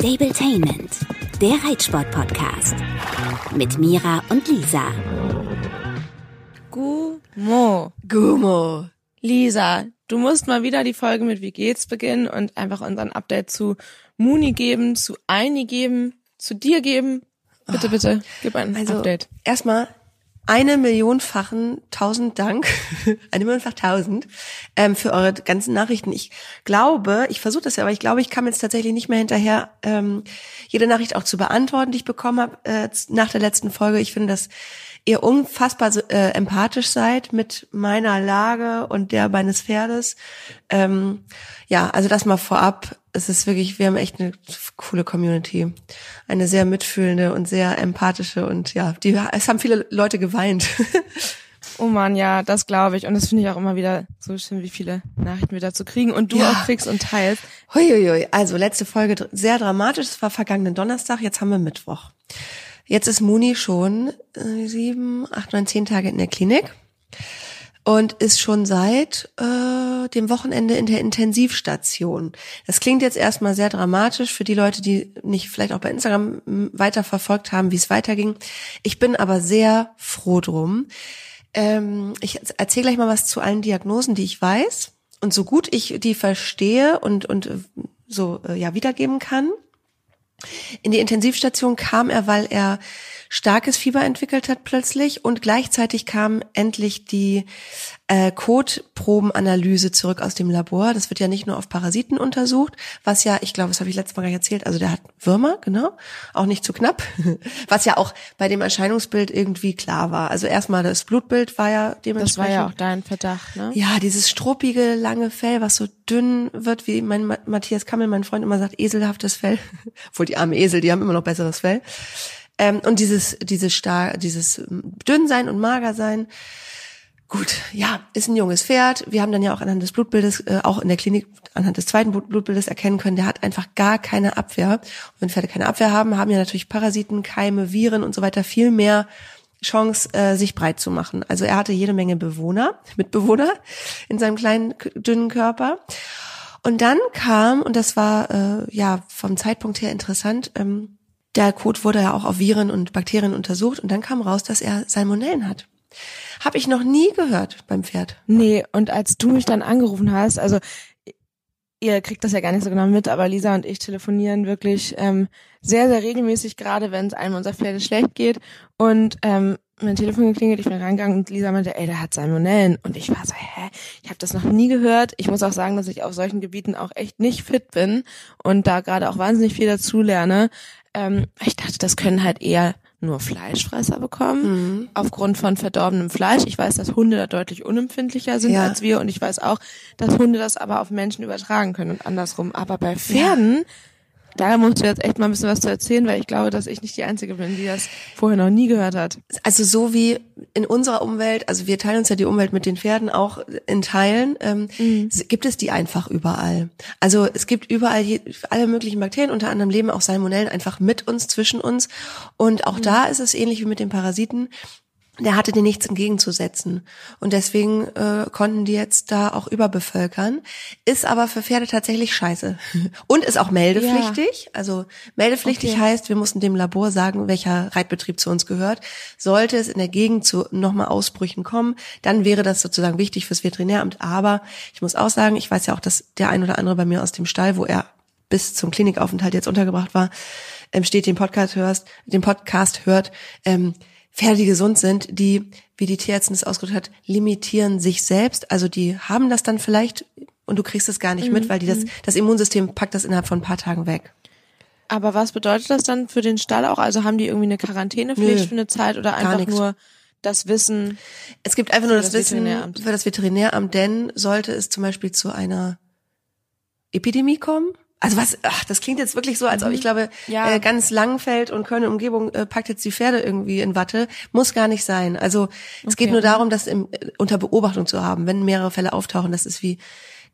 Stabletainment, der Reitsport-Podcast. Mit Mira und Lisa. Gumo. Gumo. Lisa, du musst mal wieder die Folge mit Wie geht's beginnen und einfach unseren Update zu Muni geben, zu Eini geben, zu dir geben. Bitte, bitte, gib ein Also Update. erstmal eine Millionfachen tausend Dank, eine Millionfach tausend ähm, für eure ganzen Nachrichten. Ich glaube, ich versuche das ja, aber ich glaube, ich kam jetzt tatsächlich nicht mehr hinterher, ähm, jede Nachricht auch zu beantworten, die ich bekommen habe äh, nach der letzten Folge. Ich finde, dass ihr unfassbar äh, empathisch seid mit meiner Lage und der meines Pferdes. Ähm, ja, also das mal vorab. Es ist wirklich, wir haben echt eine coole Community. Eine sehr mitfühlende und sehr empathische und ja, die, es haben viele Leute geweint. Oh man, ja, das glaube ich. Und das finde ich auch immer wieder so schön, wie viele Nachrichten wir dazu kriegen und du Ja. auch kriegst und teilst. Huiuiui, also letzte Folge sehr dramatisch. Es war vergangenen Donnerstag, jetzt haben wir Mittwoch. Jetzt ist Muni schon äh, sieben, acht, neun, zehn Tage in der Klinik und ist schon seit äh, dem Wochenende in der Intensivstation. Das klingt jetzt erstmal sehr dramatisch für die Leute, die nicht vielleicht auch bei Instagram m, weiter verfolgt haben, wie es weiterging. Ich bin aber sehr froh drum. Ähm, ich erzähle gleich mal was zu allen Diagnosen, die ich weiß. Und so gut ich die verstehe und, und äh, so äh, ja wiedergeben kann. In die Intensivstation kam er, weil er starkes Fieber entwickelt hat plötzlich und gleichzeitig kam endlich die äh, Kotprobenanalyse zurück aus dem Labor. Das wird ja nicht nur auf Parasiten untersucht, was ja, ich glaube, das habe ich letztes Mal gar nicht erzählt, also der hat Würmer, genau, auch nicht zu knapp, was ja auch bei dem Erscheinungsbild irgendwie klar war. Also erstmal das Blutbild war ja Das dementsprechend. war ja auch dein Verdacht, ne? Ja, dieses struppige, lange Fell, was so dünn wird, wie mein Ma Matthias Kammel, mein Freund, immer sagt, eselhaftes Fell. Obwohl die armen Esel, die haben immer noch besseres Fell. Ähm, und dieses, dieses star, dieses ähm, dünn sein und mager sein. Gut, ja, ist ein junges Pferd. Wir haben dann ja auch anhand des Blutbildes, äh, auch in der Klinik anhand des zweiten Blut- Blutbildes erkennen können, der hat einfach gar keine Abwehr. Und wenn Pferde keine Abwehr haben, haben ja natürlich Parasiten, Keime, Viren und so weiter viel mehr Chance, äh, sich breit zu machen. Also er hatte jede Menge Bewohner, Mitbewohner in seinem kleinen, dünnen Körper. Und dann kam, und das war äh, ja vom Zeitpunkt her interessant, ähm, der Kot wurde ja auch auf Viren und Bakterien untersucht und dann kam raus, dass er Salmonellen hat. Habe ich noch nie gehört beim Pferd. Nee, und als du mich dann angerufen hast, also ihr kriegt das ja gar nicht so genau mit, aber Lisa und ich telefonieren wirklich ähm, sehr, sehr regelmäßig, gerade wenn es einem unserer Pferde schlecht geht. Und ähm, mein Telefon geklingelt, ich bin rangegangen und Lisa meinte, ey, der hat Salmonellen. Und ich war so, hä? Ich habe das noch nie gehört. Ich muss auch sagen, dass ich auf solchen Gebieten auch echt nicht fit bin und da gerade auch wahnsinnig viel dazu lerne. Ähm, ich dachte, das können halt eher nur Fleischfresser bekommen, aufgrund von verdorbenem Fleisch. Ich weiß, dass Hunde da deutlich unempfindlicher sind Ja. als wir und ich weiß auch, dass Hunde das aber auf Menschen übertragen können und andersrum. Aber bei Pferden, da musst du jetzt echt mal ein bisschen was zu erzählen, weil ich glaube, dass ich nicht die Einzige bin, die das vorher noch nie gehört hat. Also so wie in unserer Umwelt, also wir teilen uns ja die Umwelt mit den Pferden auch in Teilen, ähm, s- gibt es die einfach überall. Also es gibt überall je, alle möglichen Bakterien, unter anderem leben auch Salmonellen einfach mit uns, zwischen uns. Und auch da ist es ähnlich wie mit den Parasiten. Der hatte dir nichts entgegenzusetzen. Und deswegen äh, konnten die jetzt da auch überbevölkern. Ist aber für Pferde tatsächlich scheiße. Und ist auch meldepflichtig. Also meldepflichtig Okay. heißt, wir mussten dem Labor sagen, welcher Reitbetrieb zu uns gehört. Sollte es in der Gegend zu nochmal Ausbrüchen kommen, dann wäre das sozusagen wichtig fürs Veterinäramt. Aber ich muss auch sagen, ich weiß ja auch, dass der ein oder andere bei mir aus dem Stall, wo er bis zum Klinikaufenthalt jetzt untergebracht war, ähm, steht, den Podcast hörst, den Podcast hört, ähm, Pferde, die gesund sind, die, wie die Tierärztin es ausgedrückt hat, limitieren sich selbst. Also die haben das dann vielleicht und du kriegst es gar nicht mit, weil die das, das Immunsystem packt das innerhalb von ein paar Tagen weg. Aber was bedeutet das dann für den Stall auch? Also haben die irgendwie eine Quarantänepflicht Nö, für eine Zeit oder einfach nur das Wissen? Es gibt einfach nur das, das Wissen für das Veterinäramt, denn sollte es zum Beispiel zu einer Epidemie kommen? Also was, ach, das klingt jetzt wirklich so, als ob ich glaube, Ja. äh, ganz Langfeld und Köln Umgebung äh, packt jetzt die Pferde irgendwie in Watte. Muss gar nicht sein. Also es geht Okay. nur darum, das im, äh, unter Beobachtung zu haben, wenn mehrere Fälle auftauchen. Das ist wie,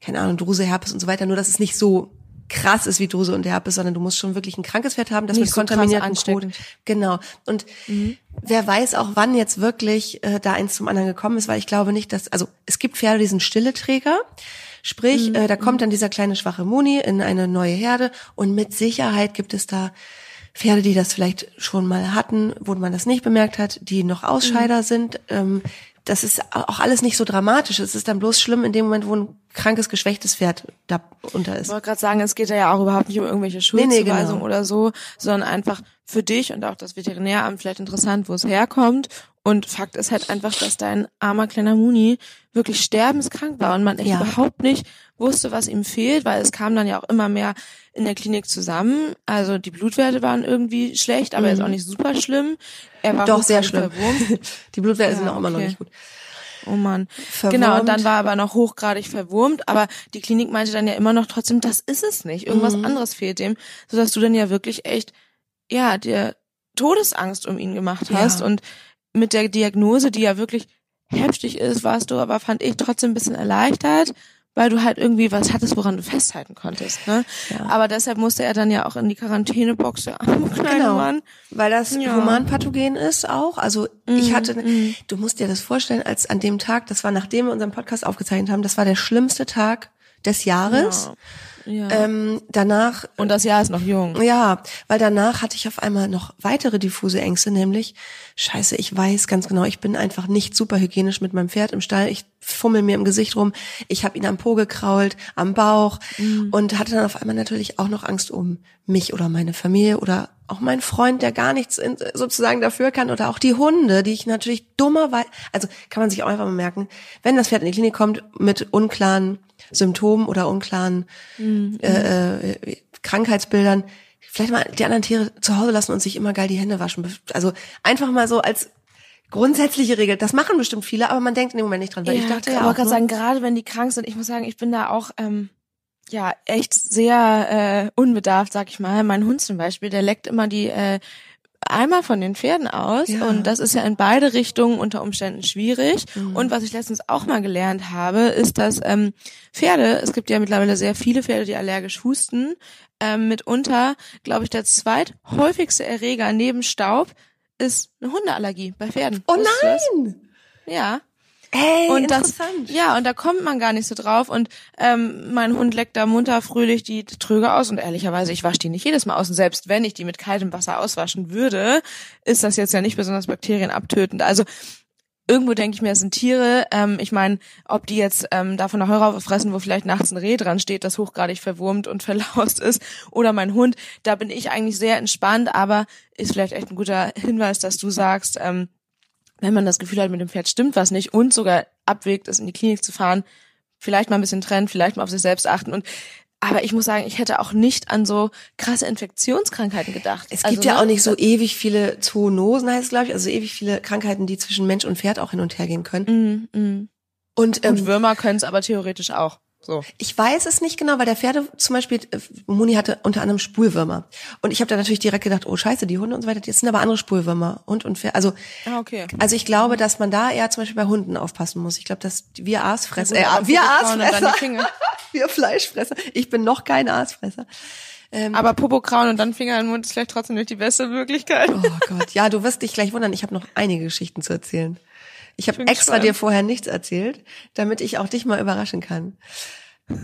keine Ahnung, Druse, Herpes und so weiter. Nur, dass es nicht so krass ist wie Druse und Herpes, sondern du musst schon wirklich ein krankes Pferd haben, das Nicht mit so kontaminierten Kot. Genau. Und wer weiß auch, wann jetzt wirklich äh, da eins zum anderen gekommen ist, weil ich glaube nicht, dass, also es gibt Pferde, die sind stille Träger. Sprich, Mhm. äh, da kommt dann dieser kleine schwache Muni in eine neue Herde und mit Sicherheit gibt es da Pferde, die das vielleicht schon mal hatten, wo man das nicht bemerkt hat, die noch Ausscheider Mhm. sind. Ähm, das ist auch alles nicht so dramatisch. Es ist dann bloß schlimm in dem Moment, wo ein krankes, geschwächtes Pferd da unter Ich ist. wollte gerade sagen, es geht ja auch überhaupt nicht um irgendwelche Nee, nee, Schuldzuweisungen genau. oder so, sondern einfach für dich und auch das Veterinäramt vielleicht interessant, wo es herkommt. Und Fakt ist halt einfach, dass dein armer kleiner Muni wirklich sterbenskrank war und man echt Ja. überhaupt nicht wusste, was ihm fehlt, weil es kam dann ja auch immer mehr in der Klinik zusammen. Also die Blutwerte waren irgendwie schlecht, aber jetzt auch nicht super schlimm. Er war Mhm. Doch, sehr schlimm. verwurmt. Die Blutwerte Ja, sind auch immer noch okay. nicht gut. Oh Mann. Verwurmt. Genau, und dann war er aber noch hochgradig verwurmt, aber die Klinik meinte dann ja immer noch trotzdem, das ist es nicht. Irgendwas Mhm. anderes fehlt dem, sodass du dann ja wirklich echt, ja, dir Todesangst um ihn gemacht hast Ja. und mit der Diagnose, die ja wirklich heftig ist, warst du aber, fand ich, trotzdem ein bisschen erleichtert, weil du halt irgendwie was hattest, woran du festhalten konntest. Ne? Ja. Aber deshalb musste er dann ja auch in die Quarantänebox, der arme kleine Genau. Mann. Weil das Ja. humanpathogen ist auch. Also ich Mhm, hatte, mhm. du musst dir das vorstellen, als an dem Tag, das war nachdem wir unseren Podcast aufgezeichnet haben, das war der schlimmste Tag des Jahres. Ja. Ähm, danach und das Jahr ist noch jung. Ja, weil danach hatte ich auf einmal noch weitere diffuse Ängste, nämlich, scheiße, ich weiß ganz genau, ich bin einfach nicht super hygienisch mit meinem Pferd im Stall. Ich fummel mir im Gesicht rum, ich habe ihn am Po gekrault, am Bauch und hatte dann auf einmal natürlich auch noch Angst um mich oder meine Familie oder auch meinen Freund, der gar nichts in, sozusagen dafür kann oder auch die Hunde, die ich natürlich dummerweise, also kann man sich auch einfach mal merken, wenn das Pferd in die Klinik kommt mit unklaren Symptomen oder unklaren äh, äh, Krankheitsbildern, vielleicht mal die anderen Tiere zu Hause lassen und sich immer geil die Hände waschen. Also einfach mal so als grundsätzliche Regel. Das machen bestimmt viele, aber man denkt in dem Moment nicht dran. Weil ich dachte ja aber auch, gerade ne? sagen, gerade wenn die krank sind, ich muss sagen, ich bin da auch ähm, ja echt sehr äh, unbedarft, sag ich mal. Mein Hund zum Beispiel, der leckt immer die äh, Eimer von den Pferden aus Ja. und das ist ja in beide Richtungen unter Umständen schwierig. Mhm. Und was ich letztens auch mal gelernt habe, ist, dass ähm, Pferde, es gibt ja mittlerweile sehr viele Pferde, die allergisch husten, ähm, mitunter, glaube ich, der zweithäufigste Erreger neben Staub ist eine Hundeallergie bei Pferden. oh das? nein! Ja. Ey, Und das, interessant. ja, und da kommt man gar nicht so drauf. Und ähm, mein Hund leckt da munter fröhlich die Tröge aus. Und ehrlicherweise, ich wasche die nicht jedes Mal aus. Und selbst wenn ich die mit kaltem Wasser auswaschen würde, ist das jetzt ja nicht besonders bakterienabtötend. Also irgendwo denke ich mir, es sind Tiere. Ähm, ich meine, ob die jetzt ähm, davon eine Heuraufe fressen, wo vielleicht nachts ein Reh dran steht, das hochgradig verwurmt und verlaust ist, oder mein Hund, da bin ich eigentlich sehr entspannt. Aber ist vielleicht echt ein guter Hinweis, dass du sagst, ähm, wenn man das Gefühl hat, mit dem Pferd stimmt was nicht und sogar abwägt, es in die Klinik zu fahren, vielleicht mal ein bisschen trennen, vielleicht mal auf sich selbst achten und aber ich muss sagen, ich hätte auch nicht an so krasse Infektionskrankheiten gedacht. Es Also, gibt ja ne, auch nicht so ewig viele Zoonosen, heißt es, glaube ich, also ewig viele Krankheiten, die zwischen Mensch und Pferd auch hin und her gehen können. Mm, mm. Und, ähm, Und Würmer können es aber theoretisch auch. So. Ich weiß es nicht genau, weil der Pferde zum Beispiel, äh, Muni hatte unter anderem Spulwürmer. Und ich habe da natürlich direkt gedacht, oh scheiße, die Hunde und so weiter, das sind aber andere Spulwürmer. Hund und Pferd. Also, Ah, okay. also ich glaube, dass man da eher zum Beispiel bei Hunden aufpassen muss. Ich glaube, dass wir Aasfresser, Ja, äh, wir aber Aasfresser, wir Fleischfresser. Ich bin noch kein Aasfresser. Aber Popo krauen und dann Finger in den Mund ist vielleicht trotzdem nicht die beste Möglichkeit. Oh Gott, ja, du wirst dich gleich wundern. Ich habe noch einige Geschichten zu erzählen. Ich habe extra dir vorher nichts erzählt, damit ich auch dich mal überraschen kann.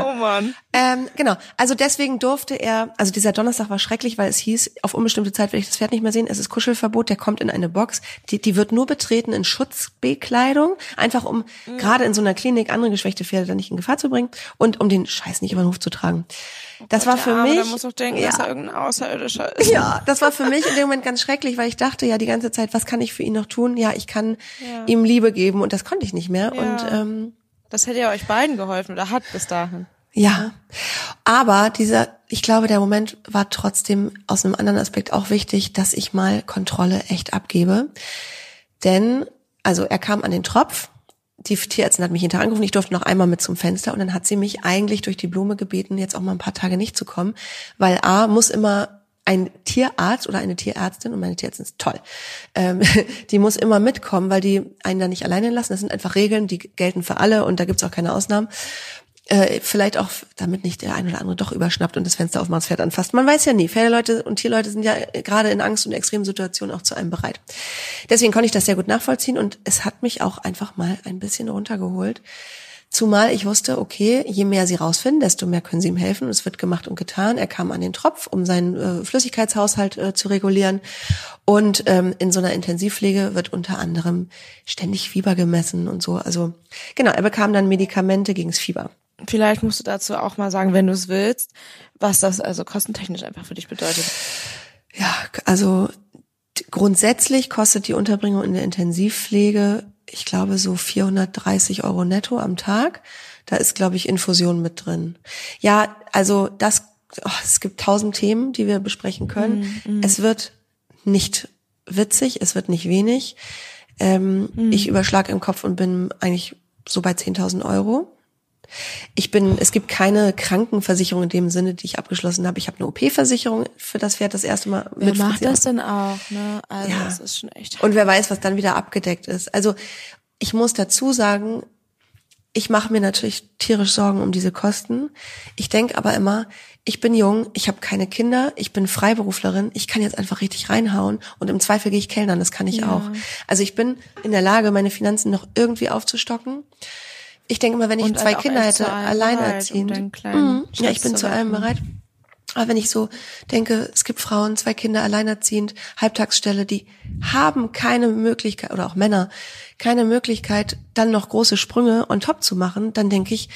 Oh Mann. Ähm, genau. Also deswegen durfte er, also dieser Donnerstag war schrecklich, weil es hieß, auf unbestimmte Zeit werde ich das Pferd nicht mehr sehen. Es ist Kuschelverbot, der kommt in eine Box. Die, die wird nur betreten in Schutzbekleidung, einfach um gerade in so einer Klinik andere geschwächte Pferde dann nicht in Gefahr zu bringen und um den Scheiß nicht über den Hof zu tragen. Das war für Arme, mich. Der muss auch denken, ja, dass er irgendein Außerirdischer ist. ja, das war für mich in dem Moment ganz schrecklich, weil ich dachte ja die ganze Zeit, was kann ich für ihn noch tun? Ja, ich kann Ja. ihm Liebe geben und das konnte ich nicht mehr. Ja. Und ähm, Das hätte ja euch beiden geholfen oder hat bis dahin. Ja, aber dieser, ich glaube, der Moment war trotzdem aus einem anderen Aspekt auch wichtig, dass ich mal Kontrolle echt abgebe. Denn, also er kam an den Tropf, die Tierärztin hat mich hinterher angerufen, ich durfte noch einmal mit zum Fenster und dann hat sie mich eigentlich durch die Blume gebeten, jetzt auch mal ein paar Tage nicht zu kommen, weil A, muss immer ein Tierarzt oder eine Tierärztin, und meine Tierärztin ist toll, ähm, die muss immer mitkommen, weil die einen da nicht alleine lassen. Das sind einfach Regeln, die gelten für alle und da gibt's auch keine Ausnahmen. Äh, vielleicht auch, damit nicht der ein oder andere doch überschnappt und das Fenster aufmacht, das Pferd anfasst. Man weiß ja nie. Pferdeleute und Tierleute sind ja äh, gerade in Angst und extremen Situationen auch zu einem bereit. Deswegen konnte ich das sehr gut nachvollziehen und es hat mich auch einfach mal ein bisschen runtergeholt, Zumal ich wusste, okay, je mehr sie rausfinden, desto mehr können sie ihm helfen. Und es wird gemacht und getan. Er kam an den Tropf, um seinen äh, Flüssigkeitshaushalt äh, zu regulieren. Und ähm, in so einer Intensivpflege wird unter anderem ständig Fieber gemessen und so. Also genau, er bekam dann Medikamente gegens Fieber. Vielleicht musst du dazu auch mal sagen, wenn du es willst, was das also kostentechnisch einfach für dich bedeutet. Ja, also grundsätzlich kostet die Unterbringung in der Intensivpflege ich glaube, so 430 Euro netto am Tag. Da ist, glaube ich, Infusion mit drin. Ja, also das, oh, es gibt tausend Themen, die wir besprechen können. Mm, mm. Es wird nicht witzig, es wird nicht wenig. Ähm, mm. Ich überschlag im Kopf und bin eigentlich so bei 10.000 Euro. Ich bin, es gibt keine Krankenversicherung in dem Sinne, die ich abgeschlossen habe. Ich habe eine OP-Versicherung für das Pferd das erste Mal. Wer mit macht das denn auch? Ne? Also ja. das ist schon echt. Und wer weiß, was dann wieder abgedeckt ist. Also ich muss dazu sagen, ich mache mir natürlich tierisch Sorgen um diese Kosten. Ich denke aber immer, ich bin jung, ich habe keine Kinder, ich bin Freiberuflerin, ich kann jetzt einfach richtig reinhauen und im Zweifel gehe ich Kellnern, das kann ich ja. auch. Also ich bin in der Lage, meine Finanzen noch irgendwie aufzustocken. Ich denke mal, wenn ich und zwei Kinder hätte, alleinerziehend. Mhm. Ja, ich bin zu allem bereit. Aber wenn ich so denke, es gibt Frauen, zwei Kinder, alleinerziehend, Halbtagsstelle, die haben keine Möglichkeit, oder auch Männer, keine Möglichkeit, dann noch große Sprünge on top zu machen, dann denke ich,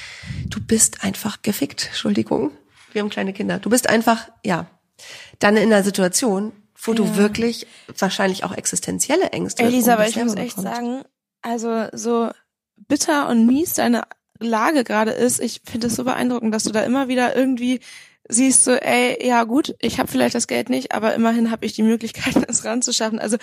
du bist einfach gefickt. Entschuldigung. Wir haben kleine Kinder. Du bist einfach, ja, dann in einer Situation, wo ja. du wirklich wahrscheinlich auch existenzielle Ängste hast. Elisa, aber ich muss echt sagen, also so bitter und mies deine Lage gerade ist, ich finde es so beeindruckend, dass du da immer wieder irgendwie siehst so, ey, ja gut, ich habe vielleicht das Geld nicht, aber immerhin habe ich die Möglichkeit, es ranzuschaffen. Also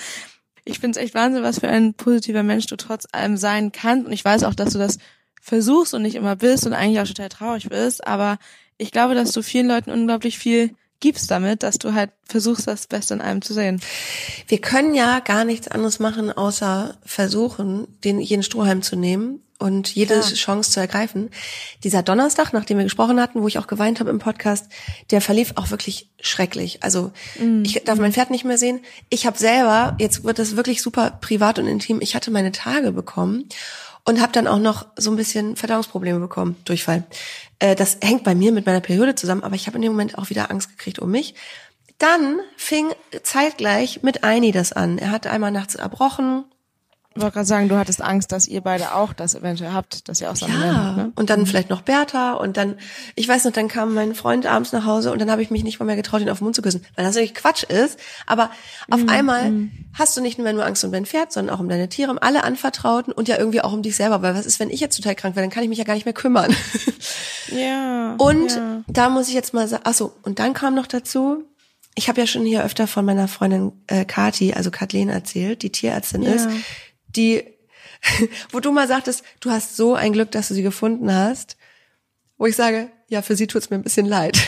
ich finde es echt Wahnsinn, was für ein positiver Mensch du trotz allem sein kannst. Und ich weiß auch, dass du das versuchst und nicht immer bist und eigentlich auch total traurig bist. Aber ich glaube, dass du vielen Leuten unglaublich viel gibst damit, dass du halt versuchst, das Beste in einem zu sehen. Wir können ja gar nichts anderes machen, außer versuchen, den jeden Strohhalm zu nehmen und jede ja. Chance zu ergreifen. Dieser Donnerstag, nachdem wir gesprochen hatten, wo ich auch geweint habe im Podcast, der verlief auch wirklich schrecklich. Also mhm. ich darf mein Pferd nicht mehr sehen. Ich habe selber, jetzt wird das wirklich super privat und intim, ich hatte meine Tage bekommen und habe dann auch noch so ein bisschen Verdauungsprobleme bekommen, Durchfall. Äh, das hängt bei mir mit meiner Periode zusammen, aber ich habe in dem Moment auch wieder Angst gekriegt um mich. Dann fing zeitgleich mit Eini das an. Er hatte einmal nachts erbrochen, wollte gerade sagen, du hattest Angst, dass ihr beide auch das eventuell habt, dass ihr auch zusammen ja, ne? und dann vielleicht noch Bertha und dann, ich weiß noch, dann kam mein Freund abends nach Hause und dann habe ich mich nicht mal mehr getraut, ihn auf den Mund zu küssen, weil das natürlich Quatsch ist. Aber auf mm, einmal mm. hast du nicht nur nur Angst um dein Pferd, sondern auch um deine Tiere, um alle Anvertrauten und ja irgendwie auch um dich selber. Weil was ist, wenn ich jetzt total krank werde, dann kann ich mich ja gar nicht mehr kümmern. Ja. Und ja. da muss ich jetzt mal sagen, ach so, und dann kam noch dazu, ich habe ja schon hier öfter von meiner Freundin äh, Kati, also Kathleen erzählt, die Tierärztin ja. ist, die wo du mal sagtest, du hast so ein Glück, dass du sie gefunden hast, wo ich sage, ja, für sie tut's mir ein bisschen leid.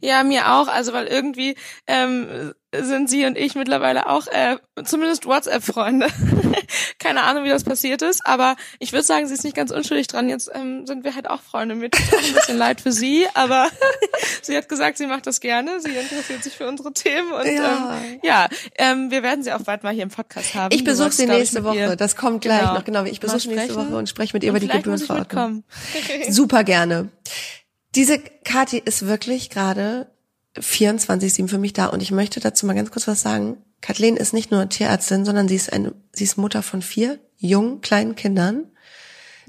Ja, mir auch. Also weil irgendwie ähm, sind sie und ich mittlerweile auch äh, zumindest WhatsApp-Freunde. Keine Ahnung, wie das passiert ist, aber ich würde sagen, sie ist nicht ganz unschuldig dran. Jetzt ähm, sind wir halt auch Freunde. Mir tut auch ein bisschen leid für sie, aber sie hat gesagt, sie macht das gerne. Sie interessiert sich für unsere Themen und ja, ähm, ja ähm, wir werden sie auch bald mal hier im Podcast haben. Ich besuche sie nächste Woche. Das kommt gleich genau. noch. Genau, ich besuche sie nächste Woche und spreche mit ihr und über die Gebührenverordnung. Super gerne. Diese Kathi ist wirklich gerade 24-7 für mich da und ich möchte dazu mal ganz kurz was sagen. Kathleen ist nicht nur Tierärztin, sondern sie ist eine, sie ist Mutter von vier jungen, kleinen Kindern.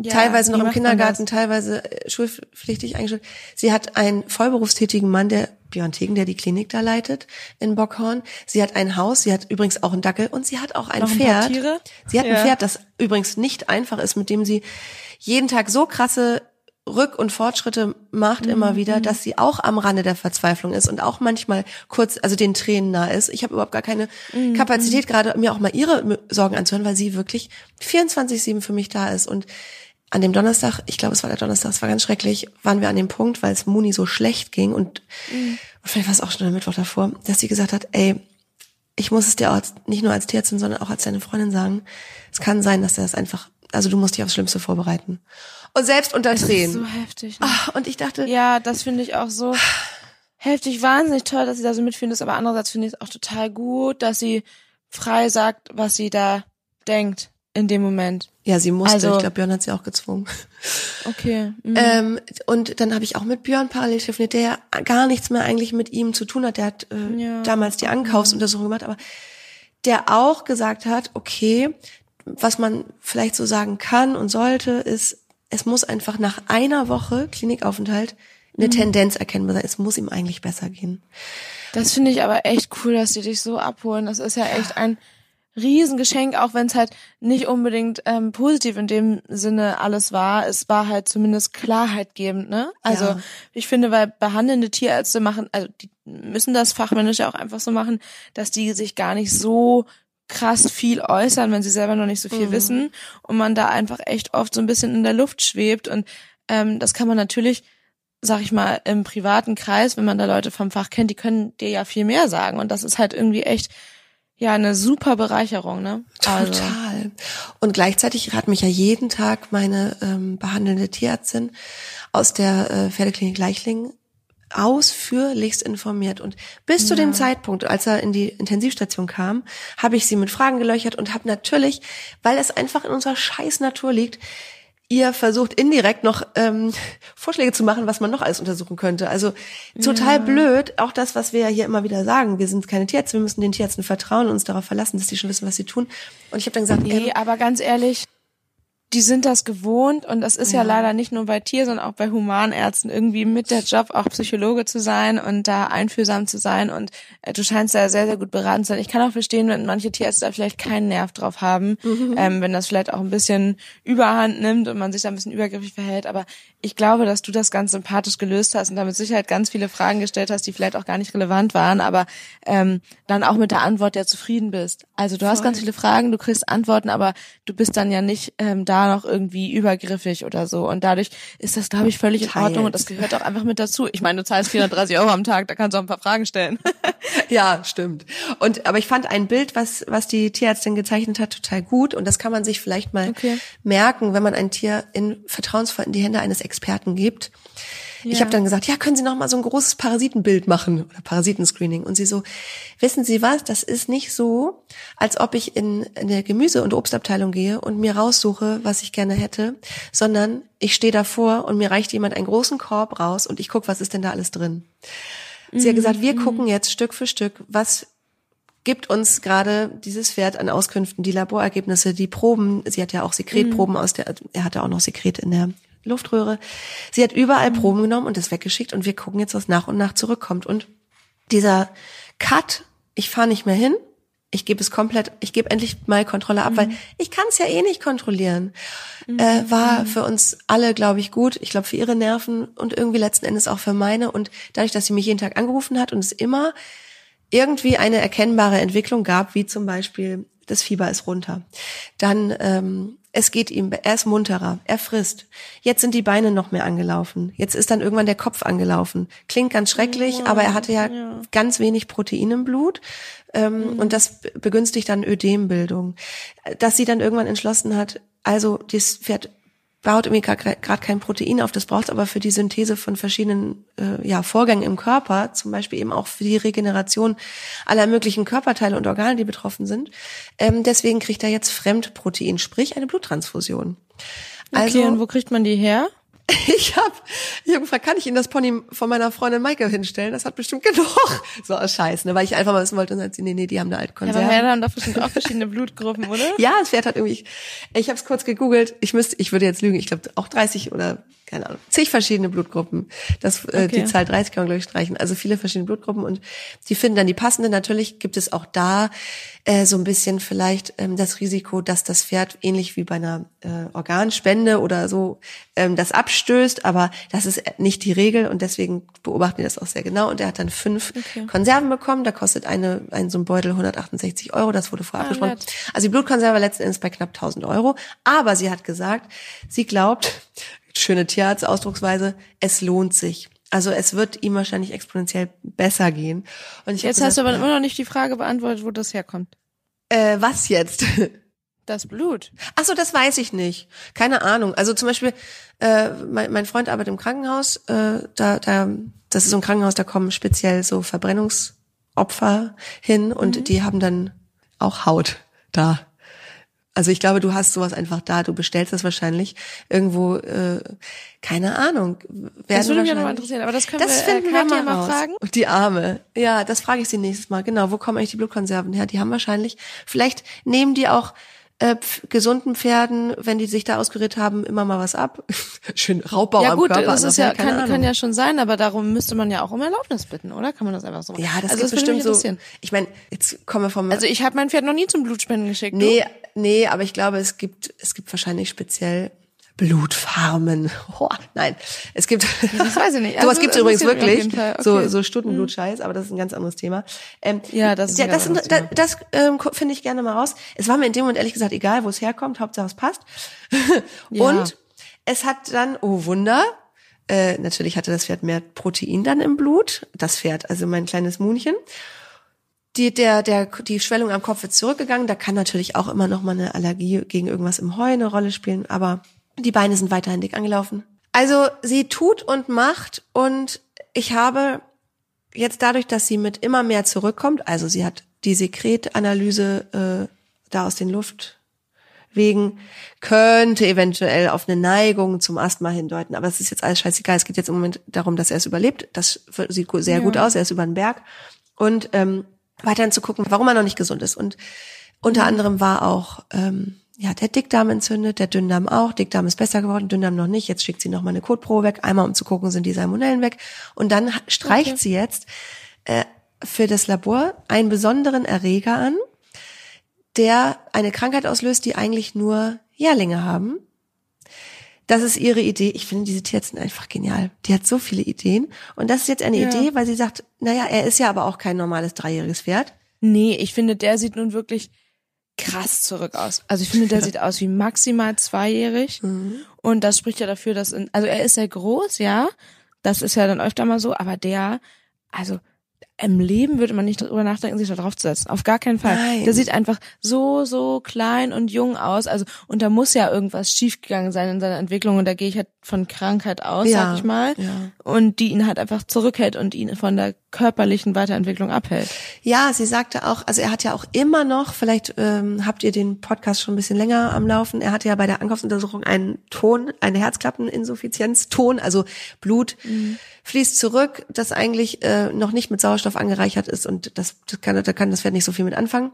Ja, teilweise noch im Kindergarten, teilweise äh, schulpflichtig eingeschult. Sie hat einen vollberufstätigen Mann, der Björn Tegen, der die Klinik da leitet in Bockhorn. Sie hat ein Haus, sie hat übrigens auch einen Dackel und sie hat auch ein noch Pferd. Ein sie hat ja. ein Pferd, das übrigens nicht einfach ist, mit dem sie jeden Tag so krasse Rück- und Fortschritte macht mhm. immer wieder, dass sie auch am Rande der Verzweiflung ist und auch manchmal kurz, also den Tränen nah ist. Ich habe überhaupt gar keine mhm. Kapazität, gerade mir auch mal ihre Sorgen anzuhören, weil sie wirklich 24-7 für mich da ist. Und an dem Donnerstag, ich glaube, es war der Donnerstag, es war ganz schrecklich, waren wir an dem Punkt, weil es Muni so schlecht ging und, mhm. und vielleicht war es auch schon der Mittwoch davor, dass sie gesagt hat, ey, ich muss es dir auch nicht nur als Tierärztin, sondern auch als deine Freundin sagen. Es kann sein, dass er das einfach, also du musst dich aufs Schlimmste vorbereiten. Und selbst unter Tränen. so heftig. Ne? Ach, und ich dachte. Ja, das finde ich auch so heftig, wahnsinnig toll, dass sie da so mitfindet. Aber andererseits finde ich es auch total gut, dass sie frei sagt, was sie da denkt in dem Moment. Ja, sie musste. Also- ich glaube, Björn hat sie auch gezwungen. Okay. mhm. Ähm, und dann habe ich auch mit Björn parallel telefoniert, der ja gar nichts mehr eigentlich mit ihm zu tun hat. Der hat äh, Ja. damals die Ankaufsuntersuchung gemacht, aber der auch gesagt hat, okay, was man vielleicht so sagen kann und sollte, ist, es muss einfach nach einer Woche Klinikaufenthalt eine Mhm. Tendenz erkennbar sein. Es muss ihm eigentlich besser gehen. Das finde ich aber echt cool, dass die dich so abholen. Das ist ja echt ein Riesengeschenk, auch wenn es halt nicht unbedingt ähm, positiv in dem Sinne alles war. Es war halt zumindest Klarheit gebend, ne? Also Ja. ich finde, weil behandelnde Tierärzte machen, also die müssen das fachmännisch ja auch einfach so machen, dass die sich gar nicht so krass viel äußern, wenn sie selber noch nicht so viel Mhm. wissen und man da einfach echt oft so ein bisschen in der Luft schwebt und ähm, das kann man natürlich sag ich mal, im privaten Kreis, wenn man da Leute vom Fach kennt, die können dir ja viel mehr sagen. Und das ist halt irgendwie echt, ja, eine super Bereicherung, ne? Also, Total. Und gleichzeitig hat mich ja jeden Tag meine ähm, behandelnde Tierärztin aus der äh, Pferdeklinik Leichlingen ausführlichst informiert. Und bis zu dem Zeitpunkt, als er in die Intensivstation kam, habe ich sie mit Fragen gelöchert und habe natürlich, weil es einfach in unserer scheiß Natur liegt, ihr versucht indirekt noch ähm, Vorschläge zu machen, was man noch alles untersuchen könnte. Also total blöd, auch das, was wir ja hier immer wieder sagen. Wir sind keine Tierärzte, wir müssen den Tierärzten vertrauen und uns darauf verlassen, dass die schon wissen, was sie tun. Und ich habe dann gesagt, nee, ähm, aber ganz ehrlich, die sind das gewohnt und das ist ja. Ja. leider nicht nur bei Tier, sondern auch bei Humanärzten irgendwie mit der Job auch Psychologe zu sein und da einfühlsam zu sein und äh, du scheinst da sehr, sehr gut beraten zu sein. Ich kann auch verstehen, wenn manche Tierärzte da vielleicht keinen Nerv drauf haben, ähm, wenn das vielleicht auch ein bisschen überhand nimmt und man sich da ein bisschen übergriffig verhält, aber ich glaube, dass du das ganz sympathisch gelöst hast und damit Sicherheit ganz viele Fragen gestellt hast, die vielleicht auch gar nicht relevant waren, aber ähm, dann auch mit der Antwort ja zufrieden bist. Also du hast Voll. ganz viele Fragen, du kriegst Antworten, aber du bist dann ja nicht ähm, da noch irgendwie übergriffig oder so. Und dadurch ist das, glaube ich, völlig in Ordnung und das gehört auch einfach mit dazu. Ich meine, du zahlst 430 Euro am Tag, da kannst du auch ein paar Fragen stellen. Ja, stimmt. Und aber ich fand ein Bild, was was die Tierärztin gezeichnet hat, total gut und das kann man sich vielleicht mal Okay. merken, wenn man ein Tier in vertrauensvoll in die Hände eines Experten gibt. Ich Ja. habe dann gesagt, ja, können Sie noch mal so ein großes Parasitenbild machen oder Parasitenscreening und sie so, wissen Sie was, das ist nicht so, als ob ich in eine Gemüse- und Obstabteilung gehe und mir raussuche, was ich gerne hätte, sondern ich stehe davor und mir reicht jemand einen großen Korb raus und ich gucke, was ist denn da alles drin. Sie hat gesagt, wir gucken jetzt Stück für Stück, was gibt uns gerade dieses Pferd an Auskünften, die Laborergebnisse, die Proben. Sie hat ja auch Sekretproben aus der, er hatte auch noch Sekret in der Luftröhre. Sie hat überall Proben genommen und das weggeschickt und wir gucken jetzt, was nach und nach zurückkommt. Und dieser Cut, ich fahre nicht mehr hin, ich gebe es komplett, ich gebe endlich mal Kontrolle ab, weil ich kann es ja eh nicht kontrollieren. Äh, war für uns alle, glaube ich, gut. Ich glaube für ihre Nerven und irgendwie letzten Endes auch für meine. Und dadurch, dass sie mich jeden Tag angerufen hat und es immer irgendwie eine erkennbare Entwicklung gab, wie zum Beispiel das Fieber ist runter. Dann ähm, es geht ihm, er ist munterer, er frisst. Jetzt sind die Beine noch mehr angelaufen. Jetzt ist dann irgendwann der Kopf angelaufen. Klingt ganz schrecklich, aber er hatte ja, ja. ganz wenig Protein im Blut ähm, und das be- begünstigt dann Ödembildung. Dass sie dann irgendwann entschlossen hat, also das Pferd baut irgendwie gerade kein Protein auf, das braucht aber für die Synthese von verschiedenen äh, ja, Vorgängen im Körper, zum Beispiel eben auch für die Regeneration aller möglichen Körperteile und Organe, die betroffen sind. Ähm, deswegen kriegt er jetzt Fremdprotein, sprich eine Bluttransfusion. Also okay, und wo kriegt man die her? Ich habe ich hab gefragt, kann ich Ihnen das Pony von meiner Freundin Maike hinstellen? Das hat bestimmt genug. So aus Scheiß, ne? Weil ich einfach mal wissen wollte und dann hat sie, nee, nee, die haben eine alte Ja, aber haben doch bestimmt auch verschiedene Blutgruppen, oder? Ja, das Pferd hat irgendwie, ich habe es kurz gegoogelt, ich müsste, ich würde jetzt lügen, ich glaube auch 30 oder keine Ahnung, zig verschiedene Blutgruppen. Das, äh, Okay. Die Zahl 30 kann man, glaube ich, streichen. Also viele verschiedene Blutgruppen und die finden dann die passende. Natürlich gibt es auch da äh, so ein bisschen vielleicht ähm, das Risiko, dass das Pferd ähnlich wie bei einer äh, Organspende oder so ähm, das abstößt, aber das ist nicht die Regel und deswegen beobachten wir das auch sehr genau. Und er hat dann fünf Okay. Konserven bekommen. Da kostet eine, ein so ein Beutel 168 Euro. Das wurde vorab Ah, nett. Also die Blutkonserve letzten Endes bei knapp 1000 Euro. Aber sie hat gesagt, sie glaubt, schöne Tierarztausdrucksweise, es lohnt sich. Also es wird ihm wahrscheinlich exponentiell besser gehen. Und ich Jetzt hast du gesagt, aber immer noch nicht die Frage beantwortet, wo das herkommt. äh, was jetzt? Das Blut. Ach so, das weiß ich nicht. Keine Ahnung. Also zum Beispiel, äh, mein, mein Freund arbeitet im Krankenhaus. Äh, da, da, das ist so ein Krankenhaus, da kommen speziell so Verbrennungsopfer hin und die haben dann auch Haut da. Also ich glaube, du hast sowas einfach da, du bestellst das wahrscheinlich irgendwo, äh, keine Ahnung. Das würde mich ja wahrscheinlich- noch mal interessieren, aber das können das wir äh, finden wir mal, mal fragen. Und die Arme. Ja, das frage ich sie nächstes Mal. Genau, wo kommen eigentlich die Blutkonserven her? Die haben wahrscheinlich, vielleicht nehmen die auch äh, gesunden Pferden, wenn die sich da ausgerührt haben, immer mal was ab. Schön Raubbau Ja am gut, Körper. das ist ja, kann, kann ja schon sein, aber darum müsste man ja auch um Erlaubnis bitten, oder? Kann man das einfach so machen? Ja, das also ist bestimmt so. Ich meine, jetzt kommen wir vom. Also ich habe mein Pferd noch nie zum Blutspenden geschickt. nee, nee, aber ich glaube, es gibt, es gibt wahrscheinlich speziell Blutfarmen. Oh, nein, es gibt. das weiß ich nicht. Sowas Also, gibt's das übrigens wirklich. Fall. So, Okay. so Stutenblutscheiß, aber das ist ein ganz anderes Thema. Ähm, Ja, das ist ja, das, das, das, ähm, finde ich gerne mal raus. Es war mir in dem Moment ehrlich gesagt egal, wo es herkommt, Hauptsache es passt. Ja. Und es hat dann, oh Wunder, äh, natürlich hatte das Pferd mehr Protein dann im Blut. Das Pferd, also mein kleines Munchen. Die, der, der, die Schwellung am Kopf ist zurückgegangen. Da kann natürlich auch immer noch mal eine Allergie gegen irgendwas im Heu eine Rolle spielen, aber die Beine sind weiterhin dick angelaufen. Also sie tut und macht und ich habe jetzt dadurch, dass sie mit immer mehr zurückkommt, also sie hat die Sekretanalyse äh, da aus den Luftwegen, könnte eventuell auf eine Neigung zum Asthma hindeuten, aber es ist jetzt alles scheißegal. Es geht jetzt im Moment darum, dass er es überlebt. Das sieht sehr gut aus. Er ist über den Berg und ähm, weiterhin zu gucken, warum er noch nicht gesund ist. Und unter anderem war auch ähm, ja der Dickdarm entzündet, der Dünndarm auch. Dickdarm ist besser geworden, Dünndarm noch nicht. Jetzt schickt sie noch mal eine Kotprobe weg, einmal um zu gucken, sind die Salmonellen weg. Und dann streicht sie jetzt äh, für das Labor einen besonderen Erreger an, der eine Krankheit auslöst, die eigentlich nur Jährlinge haben. Das ist ihre Idee. Ich finde diese Tierärztin einfach genial. Die hat so viele Ideen. Und das ist jetzt eine Ja. Idee, weil sie sagt, naja, er ist ja aber auch kein normales dreijähriges Pferd. Nee, ich finde, der sieht nun wirklich krass zurück aus. Also ich finde, der sieht aus wie maximal zweijährig. Und das spricht ja dafür, dass, in, also er ist sehr groß, ja. Das ist ja dann öfter mal so, aber der, also im Leben würde man nicht drüber nachdenken, sich da drauf zu setzen. Auf gar keinen Fall. Nein. Der sieht einfach so, so klein und jung aus. Also, und da muss ja irgendwas schiefgegangen sein in seiner Entwicklung. Und da gehe ich halt von Krankheit aus, Ja, sag ich mal. ja. Und die ihn halt einfach zurückhält und ihn von der körperlichen Weiterentwicklung abhält. Ja, sie sagte auch, also er hat ja auch immer noch, vielleicht ähm, habt ihr den Podcast schon ein bisschen länger am Laufen, er hatte ja bei der Ankaufsuntersuchung einen Ton, eine Herzklappeninsuffizienzton, also Blut fließt zurück, das eigentlich äh, noch nicht mit Sauerstoff angereichert ist und das, das kann, da kann das Pferd nicht so viel mit anfangen.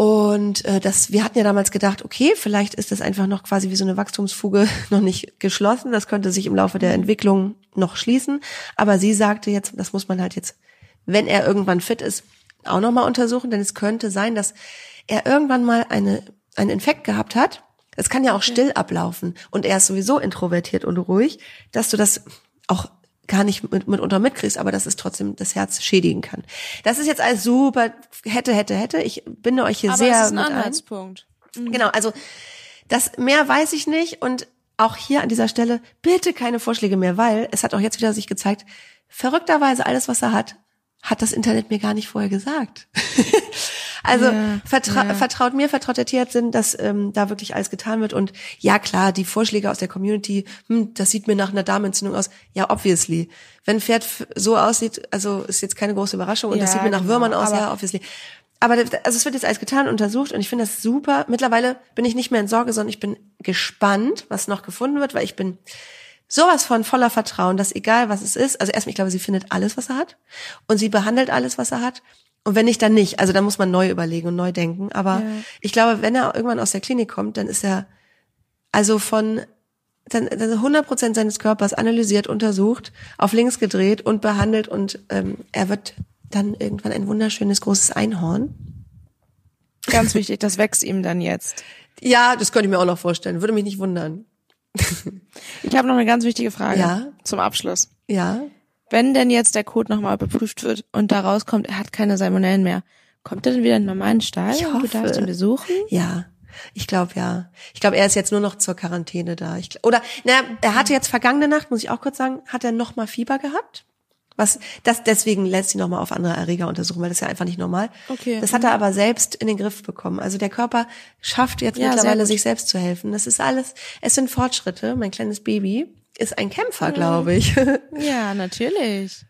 Und äh, das, wir hatten ja damals gedacht, okay, vielleicht ist das einfach noch quasi wie so eine Wachstumsfuge noch nicht geschlossen. Das könnte sich im Laufe der Entwicklung noch schließen. Aber sie sagte jetzt, das muss man halt jetzt, wenn er irgendwann fit ist, auch nochmal untersuchen, denn es könnte sein, dass er irgendwann mal eine, einen Infekt gehabt hat. Das kann ja auch still ablaufen und er ist sowieso introvertiert und ruhig, dass du das auch gar nicht mit, mitunter mitkriegst, aber dass es trotzdem das Herz schädigen kann. Das ist jetzt alles super, hätte, hätte, hätte. Ich binde euch hier Aber sehr es ist ein mit ein. Anhaltspunkt. Genau, also das mehr weiß ich nicht und auch hier an dieser Stelle bitte keine Vorschläge mehr, weil es hat auch jetzt wieder sich gezeigt, verrückterweise alles, was er hat, hat das Internet mir gar nicht vorher gesagt. also Ja, vertra ja. vertraut mir, vertraut der Tierärztin, dass ähm, da wirklich alles getan wird und ja klar, die Vorschläge aus der Community, hm, das sieht mir nach einer Darmentzündung aus. Ja, obviously. Wenn ein Pferd so aussieht, also ist jetzt keine große Überraschung und das Ja, sieht mir nach genau, Würmern aus, ja, obviously. Aber das- also es wird jetzt alles getan, untersucht und ich finde das super. Mittlerweile bin ich nicht mehr in Sorge, sondern ich bin gespannt, was noch gefunden wird, weil ich bin sowas von voller Vertrauen, dass egal was es ist, also erstmal, ich glaube, sie findet alles, was er hat und sie behandelt alles, was er hat. Und wenn nicht, dann nicht. Also da muss man neu überlegen und neu denken. Aber Ja. ich glaube, wenn er irgendwann aus der Klinik kommt, dann ist er also von dann, dann 100 Prozent seines Körpers analysiert, untersucht, auf links gedreht und behandelt und ähm, er wird dann irgendwann ein wunderschönes großes Einhorn. Ganz wichtig, das wächst ihm dann jetzt. Ja, das könnte ich mir auch noch vorstellen. Würde mich nicht wundern. Ich habe noch eine ganz wichtige Frage Ja. zum Abschluss. Ja. Wenn denn jetzt der Code nochmal überprüft wird und da rauskommt, er hat keine Salmonellen mehr, kommt er dann wieder in den normalen Stall Ich und du hoffe. darfst ihn besuchen? Ja. Ich glaube ja. Ich glaube, er ist jetzt nur noch zur Quarantäne da. Ich, oder na, er hatte jetzt vergangene Nacht, muss ich auch kurz sagen, hat er noch mal Fieber gehabt. Was das deswegen lässt sie noch mal auf andere Erreger untersuchen, weil das ist ja einfach nicht normal. Okay. Das hat er aber selbst in den Griff bekommen. Also der Körper schafft jetzt Ja, mittlerweile sich selbst zu helfen. Das ist alles. Es sind Fortschritte. Mein kleines Baby ist ein Kämpfer, glaube ich. Ja, natürlich.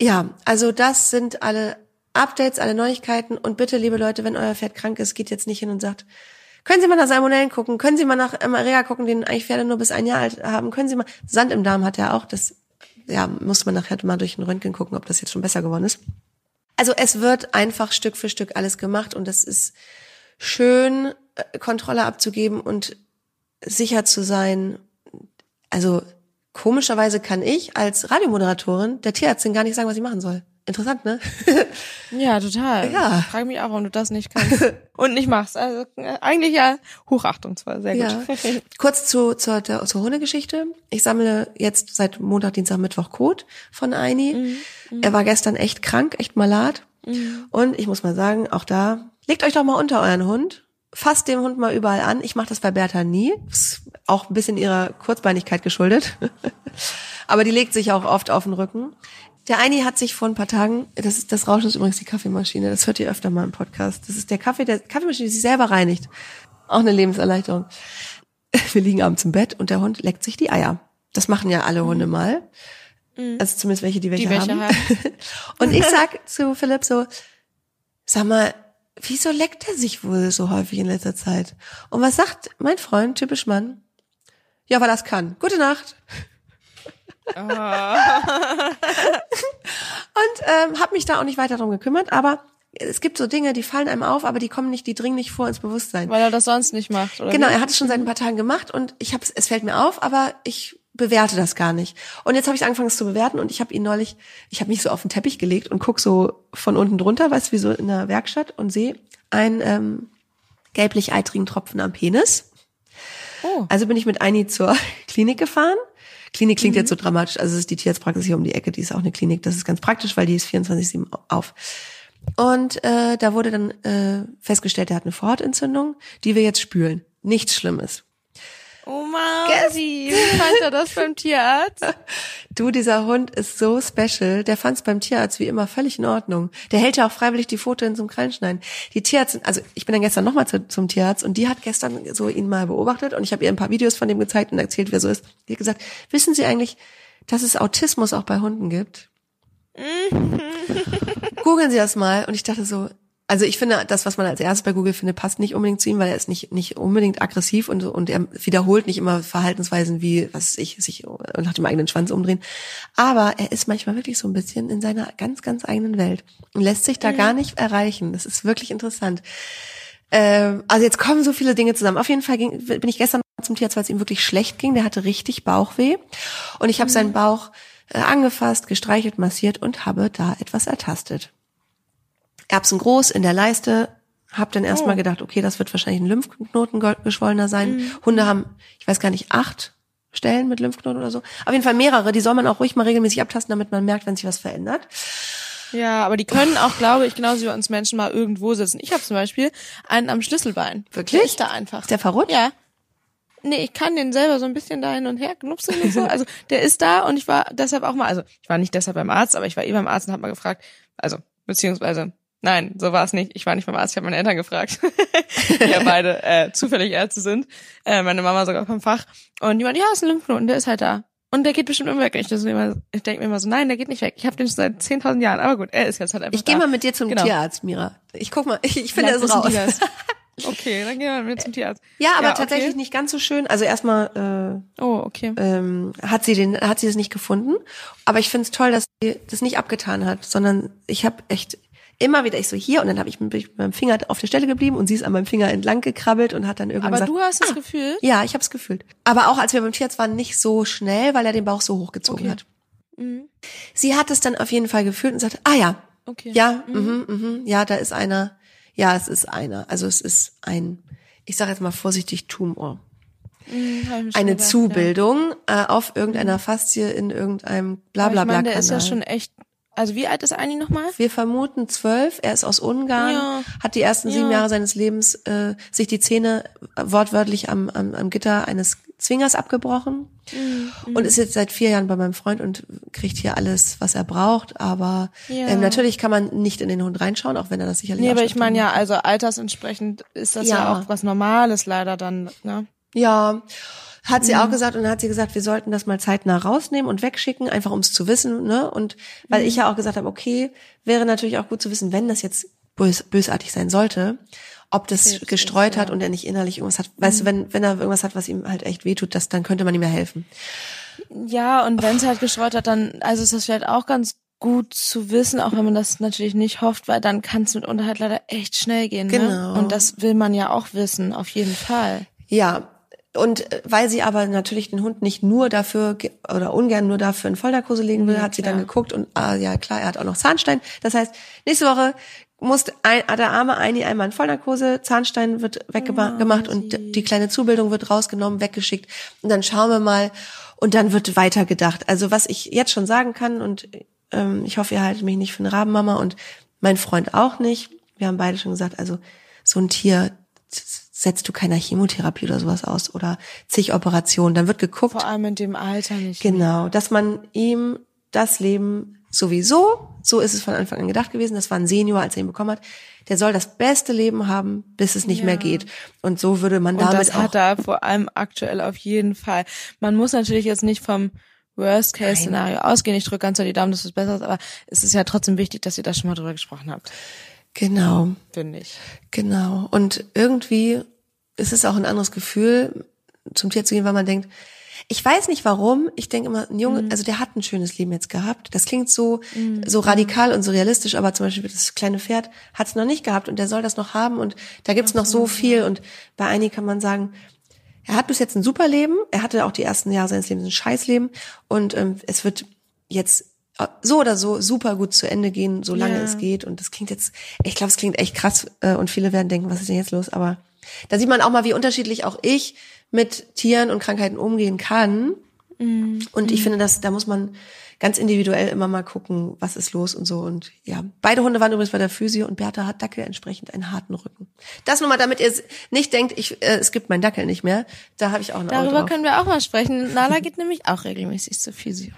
Ja, also das sind alle Updates, alle Neuigkeiten und bitte, liebe Leute, wenn euer Pferd krank ist, geht jetzt nicht hin und sagt, Können Sie mal nach Salmonellen gucken? Können Sie mal nach Rea gucken, den eigentlich Pferde nur bis ein Jahr alt haben? Können Sie mal, Sand im Darm hat er auch, das, ja, muss man nachher mal durch den Röntgen gucken, ob das jetzt schon besser geworden ist. Also es wird einfach Stück für Stück alles gemacht und es ist schön, äh, Kontrolle abzugeben und sicher zu sein. Also komischerweise kann ich als Radiomoderatorin der Tierärztin gar nicht sagen, was ich machen soll. Interessant, ne? Ja, total. Ja. Ich frage mich auch, warum du das nicht kannst und nicht machst. Also äh, eigentlich ja Hochachtung zwar, sehr Ja. gut. Kurz zu, zur, zur, Hundegeschichte. Ich sammle jetzt seit Montag, Dienstag, Mittwoch Kot von Eini. Er war gestern echt krank, echt malat. Und ich muss mal sagen, auch da, legt euch doch mal unter euren Hund. Fasst dem Hund mal überall an. Ich mache das bei Bertha nie. Ist auch ein bisschen ihrer Kurzbeinigkeit geschuldet. Aber die legt sich auch oft auf den Rücken. Der Eini hat sich vor ein paar Tagen, das ist das Rauschen ist übrigens die Kaffeemaschine, das hört ihr öfter mal im Podcast. Das ist der Kaffee, der Kaffeemaschine, die sich selber reinigt. Auch eine Lebenserleichterung. Wir liegen abends im Bett und der Hund leckt sich die Eier. Das machen ja alle Hunde mal. Also zumindest welche, die welche, Die welche haben. und ich sag zu Philipp so, sag mal, wieso leckt er sich wohl so häufig in letzter Zeit? Und was sagt mein Freund, typisch Mann? Ja, weil das kann. Gute Nacht. Und ähm, habe mich da auch nicht weiter drum gekümmert, aber es gibt so Dinge, die fallen einem auf, aber die kommen nicht, die dringen nicht vor ins Bewusstsein. Weil er das sonst nicht macht, oder? Genau, er hat es schon seit ein paar Tagen gemacht und ich habe es fällt mir auf, aber ich bewerte das gar nicht. Und jetzt habe ich angefangen es zu bewerten und ich habe ihn neulich, ich habe mich so auf den Teppich gelegt und guck so von unten drunter, weißt du, wie so in der Werkstatt und sehe einen ähm, gelblich-eitrigen Tropfen am Penis. Oh. Also bin ich mit Eini zur Klinik gefahren. Klinik klingt jetzt so dramatisch, also es ist die Tierarztpraxis hier um die Ecke, die ist auch eine Klinik. Das ist ganz praktisch, weil die ist 24-7 auf. Und äh, da wurde dann äh, festgestellt, er hat eine Vorhautentzündung, die wir jetzt spülen. Nichts Schlimmes. Oh Mausi, wie fand er das beim Tierarzt? Du, dieser Hund ist so special. Der fand es beim Tierarzt wie immer völlig in Ordnung. Der hält ja auch freiwillig die Fotos zum Krallenschneiden. Die Tierärztin, also ich bin dann gestern nochmal zu, zum Tierarzt und die hat gestern so ihn mal beobachtet und ich habe ihr ein paar Videos von dem gezeigt und erzählt, wer so ist. Die hat gesagt, wissen Sie eigentlich, dass es Autismus auch bei Hunden gibt? Googeln Sie das mal. Und ich dachte so, also ich finde, das, was man als erstes bei Google findet, passt nicht unbedingt zu ihm, weil er ist nicht, nicht unbedingt aggressiv und, und er wiederholt nicht immer Verhaltensweisen wie, was ich, sich nach dem eigenen Schwanz umdrehen. Aber er ist manchmal wirklich so ein bisschen in seiner ganz, ganz eigenen Welt und lässt sich da gar nicht erreichen. Das ist wirklich interessant. Ähm, also jetzt kommen so viele Dinge zusammen. Auf jeden Fall ging, bin ich gestern zum Tierarzt, weil es ihm wirklich schlecht ging. Der hatte richtig Bauchweh. Und ich habe seinen Bauch äh, angefasst, gestreichelt, massiert und habe da etwas ertastet. Erbsen groß in der Leiste. Hab dann erstmal Oh. gedacht, okay, das wird wahrscheinlich ein Lymphknoten ge- geschwollener sein. Hunde haben, ich weiß gar nicht, acht Stellen mit Lymphknoten oder so. Auf jeden Fall mehrere. Die soll man auch ruhig mal regelmäßig abtasten, damit man merkt, wenn sich was verändert. Ja, aber die können auch, glaube ich, genauso wie uns Menschen mal irgendwo sitzen. Ich habe zum Beispiel einen am Schlüsselbein. Wirklich? Der ist da einfach. Ist der verrutscht? Ja. Nee, ich kann den selber so ein bisschen da hin und her knupseln und so. Also der ist da und ich war deshalb auch mal, also ich war nicht deshalb beim Arzt, aber ich war eh beim Arzt und habe mal gefragt, also beziehungsweise nein, so war es nicht. Ich war nicht beim Arzt, ich habe meine Eltern gefragt, die ja beide äh, zufällig Ärzte sind. Äh, meine Mama sogar vom Fach. Und die meinte, ja, ist ein Lymphknoten, der ist halt da. Und der geht bestimmt immer weg. Ich, das ich denke mir immer so, nein, der geht nicht weg. Ich habe den schon seit 10.000 Jahren. Aber gut, er ist jetzt halt einfach Ich gehe mal mit dir zum Genau. Tierarzt, Mira. Ich guck mal, ich, ich finde es raus. das. Okay, dann gehen wir mit zum Tierarzt. Ja, aber Ja, tatsächlich okay. nicht ganz so schön. Also erstmal Oh, okay. äh, ähm, hat sie den, hat sie es nicht gefunden. Aber ich finde es toll, dass sie das nicht abgetan hat, sondern ich habe echt immer wieder ich so hier und dann habe ich mit mit meinem Finger auf der Stelle geblieben und sie ist an meinem Finger entlang gekrabbelt und hat dann irgendwann Aber gesagt, du hast das Gefühl, ja, ich habe es gefühlt. Aber auch als wir beim Tierarzt waren, nicht so schnell, weil er den Bauch so hochgezogen Okay. hat. Sie hat es dann auf jeden Fall gefühlt und sagte, ah ja, okay. ja, mhm. Mhm, ja, da ist einer. Ja, es ist einer. Also es ist ein, ich sage jetzt mal vorsichtig Tumor. Mhm, Eine gedacht, Zubildung äh, auf irgendeiner Faszie in irgendeinem Ja. Aber ich Blablabla meine, der ist ja schon echt, also wie alt ist Anni nochmal? Wir vermuten zwölf. Er ist aus Ungarn, Ja. hat die ersten sieben Ja. Jahre seines Lebens äh, sich die Zähne wortwörtlich am, am, am Gitter eines Zwingers abgebrochen Mhm. und ist jetzt seit vier Jahren bei meinem Freund und kriegt hier alles, was er braucht. Aber Ja. ähm, natürlich kann man nicht in den Hund reinschauen, auch wenn er das sicherlich Nee, aber ich meine ja, also altersentsprechend ist das ja. Ja. auch was Normales leider dann, ne? Ja, hat Mhm. sie auch gesagt und dann hat sie gesagt, wir sollten das mal zeitnah rausnehmen und wegschicken, einfach um es zu wissen, ne? Und weil Mhm. ich ja auch gesagt habe, okay, wäre natürlich auch gut zu wissen, wenn das jetzt bös, bösartig sein sollte, ob das Krebs gestreut ist, hat ja. und er nicht innerlich irgendwas hat. Weißt du, wenn, wenn er irgendwas hat, was ihm halt echt wehtut, das, dann könnte man ihm ja helfen. Ja, und wenn es halt gestreut hat, dann, also ist das vielleicht auch ganz gut zu wissen, auch wenn man das natürlich nicht hofft, weil dann kann es mitunter halt leider echt schnell gehen. Genau. Ne? Und das will man ja auch wissen, auf jeden Fall. Ja. Und äh, weil sie aber natürlich den Hund nicht nur dafür oder ungern nur dafür in Vollnarkose legen will, Ja, hat sie klar. dann geguckt und ah, ja klar, er hat auch noch Zahnstein. Das heißt, nächste Woche muss ein, der arme Eini einmal in Vollnarkose, Zahnstein wird weggemacht gemacht und die kleine Zubildung wird rausgenommen, weggeschickt und dann schauen wir mal und dann wird weitergedacht. Also was ich jetzt schon sagen kann und ähm, ich hoffe, ihr haltet mich nicht für eine Rabenmama und mein Freund auch nicht. Wir haben beide schon gesagt, also so ein Tier setzt du keiner Chemotherapie oder sowas aus oder zig Operationen. Dann wird geguckt, Vor allem in dem Alter nicht. genau, dass man ihm das Leben sowieso, so ist es von Anfang an gedacht gewesen, das war ein Senior, als er ihn bekommen hat, der soll das beste Leben haben, bis es nicht Ja. mehr geht. Und so würde man Und damit das auch hat er vor allem aktuell auf jeden Fall. Man muss natürlich jetzt nicht vom Worst-Case-Szenario ausgehen. Ich drücke ganz doll die Daumen, dass es besser ist, aber es ist ja trotzdem wichtig, dass ihr da schon mal drüber gesprochen habt, genau. finde ich. Genau. Und irgendwie ist es auch ein anderes Gefühl, zum Tier zu gehen, weil man denkt, ich weiß nicht warum, ich denke immer, ein Junge, also der hat ein schönes Leben jetzt gehabt. Das klingt so, so radikal und so realistisch, aber zum Beispiel das kleine Pferd hat es noch nicht gehabt und der soll das noch haben und da gibt's noch so viel und bei Eini kann man sagen, er hat bis jetzt ein super Leben, er hatte auch die ersten Jahre seines Lebens ein Scheißleben und ähm, es wird jetzt so oder so super gut zu Ende gehen, solange Ja. es geht. Und das klingt jetzt, ich glaube, es klingt echt krass äh, und viele werden denken, was ist denn jetzt los? Aber da sieht man auch mal, wie unterschiedlich auch ich mit Tieren und Krankheiten umgehen kann. Und ich finde, dass da muss man ganz individuell immer mal gucken, was ist los und so. Und ja, beide Hunde waren übrigens bei der Physio und Bertha hat Dackel entsprechend einen harten Rücken. Das nur mal, damit ihr nicht denkt, ich, äh, es gibt meinen Dackel nicht mehr. Da habe ich auch ein Darüber drauf. können wir auch mal sprechen. Nala geht nämlich auch regelmäßig zur Physio.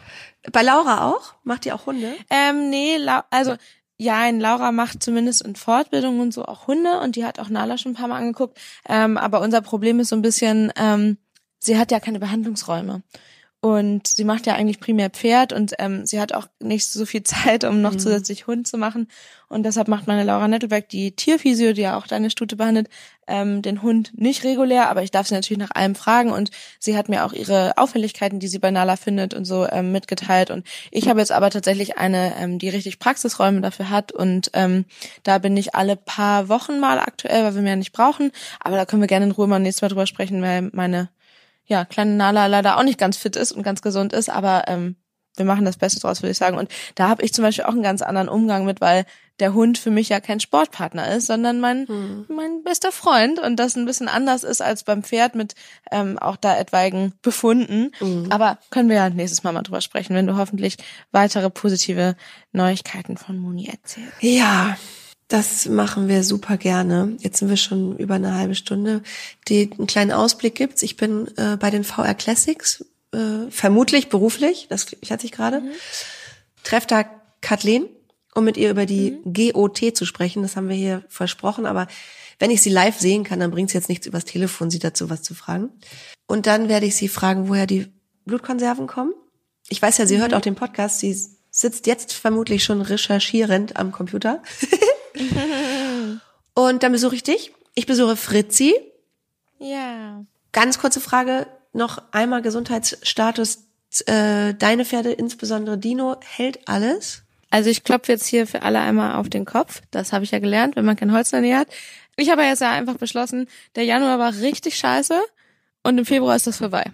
Bei Laura auch? Macht ihr auch Hunde? Ähm, nee, Lau also ja, ein Laura macht zumindest in Fortbildung und so auch Hunde und die hat auch Nala schon ein paar Mal angeguckt. Ähm, aber unser Problem ist so ein bisschen, ähm, sie hat ja keine Behandlungsräume. Und sie macht ja eigentlich primär Pferd und ähm, sie hat auch nicht so viel Zeit, um noch zusätzlich Hund zu machen. Und deshalb macht meine Laura Nettelberg, die Tierphysio, die ja auch deine Stute behandelt, ähm, den Hund nicht regulär, aber ich darf sie natürlich nach allem fragen und sie hat mir auch ihre Auffälligkeiten, die sie bei Nala findet und so ähm, mitgeteilt. Und ich habe jetzt aber tatsächlich eine, ähm, die richtig Praxisräume dafür hat und ähm, da bin ich alle paar Wochen mal aktuell, weil wir mehr nicht brauchen. Aber da können wir gerne in Ruhe mal nächstes Mal drüber sprechen, weil meine ja, kleine Nala leider auch nicht ganz fit ist und ganz gesund ist, aber ähm, wir machen das Beste draus, würde ich sagen. Und da habe ich zum Beispiel auch einen ganz anderen Umgang mit, weil der Hund für mich ja kein Sportpartner ist, sondern mein, mein bester Freund und das ein bisschen anders ist als beim Pferd mit ähm, auch da etwaigen Befunden. Aber können wir ja nächstes Mal mal drüber sprechen, wenn du hoffentlich weitere positive Neuigkeiten von Moni erzählst. Ja, das machen wir super gerne. Jetzt sind wir schon über eine halbe Stunde. Die einen kleinen Ausblick gibt's. Ich bin äh, bei den VR Classics, äh, vermutlich beruflich, das klärt sich gerade. Treff da Kathleen, um mit ihr über die GOT zu sprechen. Das haben wir hier versprochen, aber wenn ich sie live sehen kann, dann bringt's jetzt nichts übers Telefon, sie dazu was zu fragen. Und dann werde ich sie fragen, woher die Blutkonserven kommen. Ich weiß ja, sie hört auch den Podcast. Sie sitzt jetzt vermutlich schon recherchierend am Computer. Und dann besuche ich dich. Ich besuche Fritzi. Ja. Ganz kurze Frage, noch einmal Gesundheitsstatus. Äh, deine Pferde, insbesondere Dino, hält alles? Also ich klopfe jetzt hier für alle einmal auf den Kopf. Das habe ich ja gelernt, wenn man kein Holz in der Nähe hat. Ich habe jetzt ja einfach beschlossen, der Januar war richtig scheiße und im Februar ist das vorbei.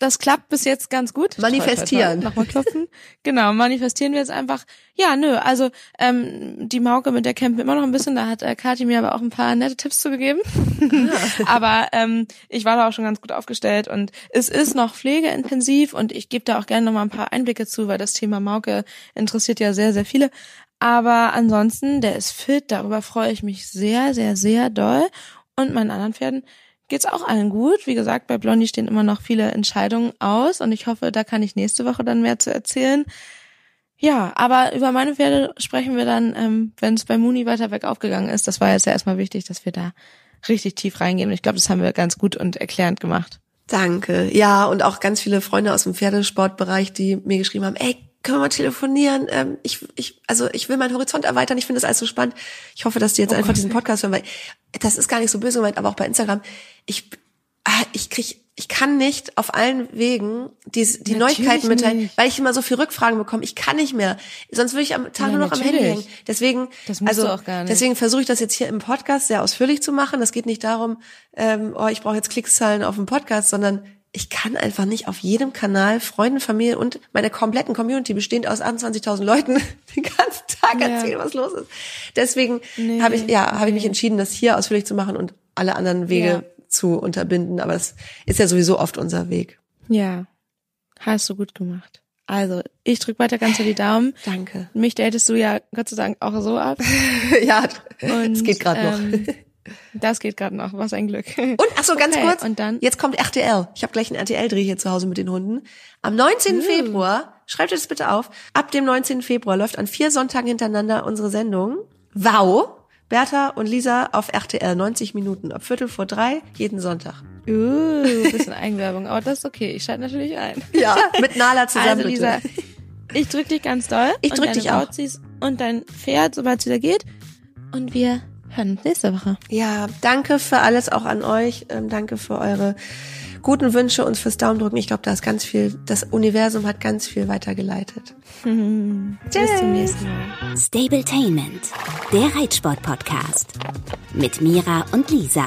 Das klappt bis jetzt ganz gut. Manifestieren. Nochmal klopfen. genau, manifestieren wir jetzt einfach. Ja, nö, also ähm, die Mauke, mit der campen wir immer noch ein bisschen. Da hat äh, Kathi mir aber auch ein paar nette Tipps zugegeben. aber ähm, ich war da auch schon ganz gut aufgestellt und es ist noch pflegeintensiv und ich gebe da auch gerne noch mal ein paar Einblicke zu, weil das Thema Mauke interessiert ja sehr, sehr viele. Aber ansonsten, der ist fit, darüber freue ich mich sehr, sehr, sehr doll. Und meinen anderen Pferden geht's auch allen gut. Wie gesagt, bei Blondie stehen immer noch viele Entscheidungen aus und ich hoffe, da kann ich nächste Woche dann mehr zu erzählen. Ja, aber über meine Pferde sprechen wir dann, ähm, wenn es bei Muni weiter weg aufgegangen ist. Das war jetzt ja erstmal wichtig, dass wir da richtig tief reingehen. Und ich glaube, das haben wir ganz gut und erklärend gemacht. Danke. Ja, und auch ganz viele Freunde aus dem Pferdesportbereich, die mir geschrieben haben, ey, können wir mal telefonieren? Ähm, ich, ich, also ich will meinen Horizont erweitern. Ich finde das alles so spannend. Ich hoffe, dass die jetzt Oh einfach diesen Podcast hören, weil das ist gar nicht so böse gemeint, aber auch bei Instagram. Ich, ah, ich krieg, ich kann nicht auf allen Wegen die, die Natürlich Neuigkeiten mitteilen, nicht. weil ich immer so viel Rückfragen bekomme. Ich kann nicht mehr. Sonst würde ich am Tag Ja, nur noch am Handy natürlich. hängen. Deswegen, also deswegen versuche ich das jetzt hier im Podcast sehr ausführlich zu machen. Das geht nicht darum, ähm, oh, ich brauche jetzt Klickszahlen auf dem Podcast, sondern ich kann einfach nicht auf jedem Kanal Freunden, Familie und meiner kompletten Community bestehend aus 28.000 Leuten den ganzen Tag Ja. erzählen, was los ist. Deswegen Nee, habe ich ja habe ich mich nee. entschieden, das hier ausführlich zu machen und alle anderen Wege Ja. zu unterbinden. Aber das ist ja sowieso oft unser Weg. Ja, hast du gut gemacht. Also, ich drück weiter ganz so die Daumen. Danke. Mich datest du ja Gott sei Dank auch so ab. ja, es geht gerade noch. Das geht gerade noch, was ein Glück. Und ach so ganz Okay, kurz. und dann? Jetzt kommt RTL. Ich habe gleich einen RTL-Dreh hier zu Hause mit den Hunden. Am 19. Februar, schreibt euch das bitte auf. Ab dem 19. Februar läuft an vier Sonntagen hintereinander unsere Sendung. Wow. Bertha und Lisa auf RTL 90 Minuten ab Viertel vor drei jeden Sonntag. Uh, bisschen Eigenwerbung, aber das ist okay. Ich schalte natürlich ein. Ja, mit Nala zusammen Also bitte. Lisa, ich drück dich ganz doll. Ich drück dich auch. Bauzis Und dein Pferd, sobald es wieder geht. Und wir hören uns nächste Woche. Ja, danke für alles auch an euch. Ähm, danke für eure guten Wünsche und fürs Daumendrücken. Ich glaube, da ist ganz viel, das Universum hat ganz viel weitergeleitet. Bis zum nächsten Mal. Stabletainment, der Reitsport-Podcast. Mit Mira und Lisa.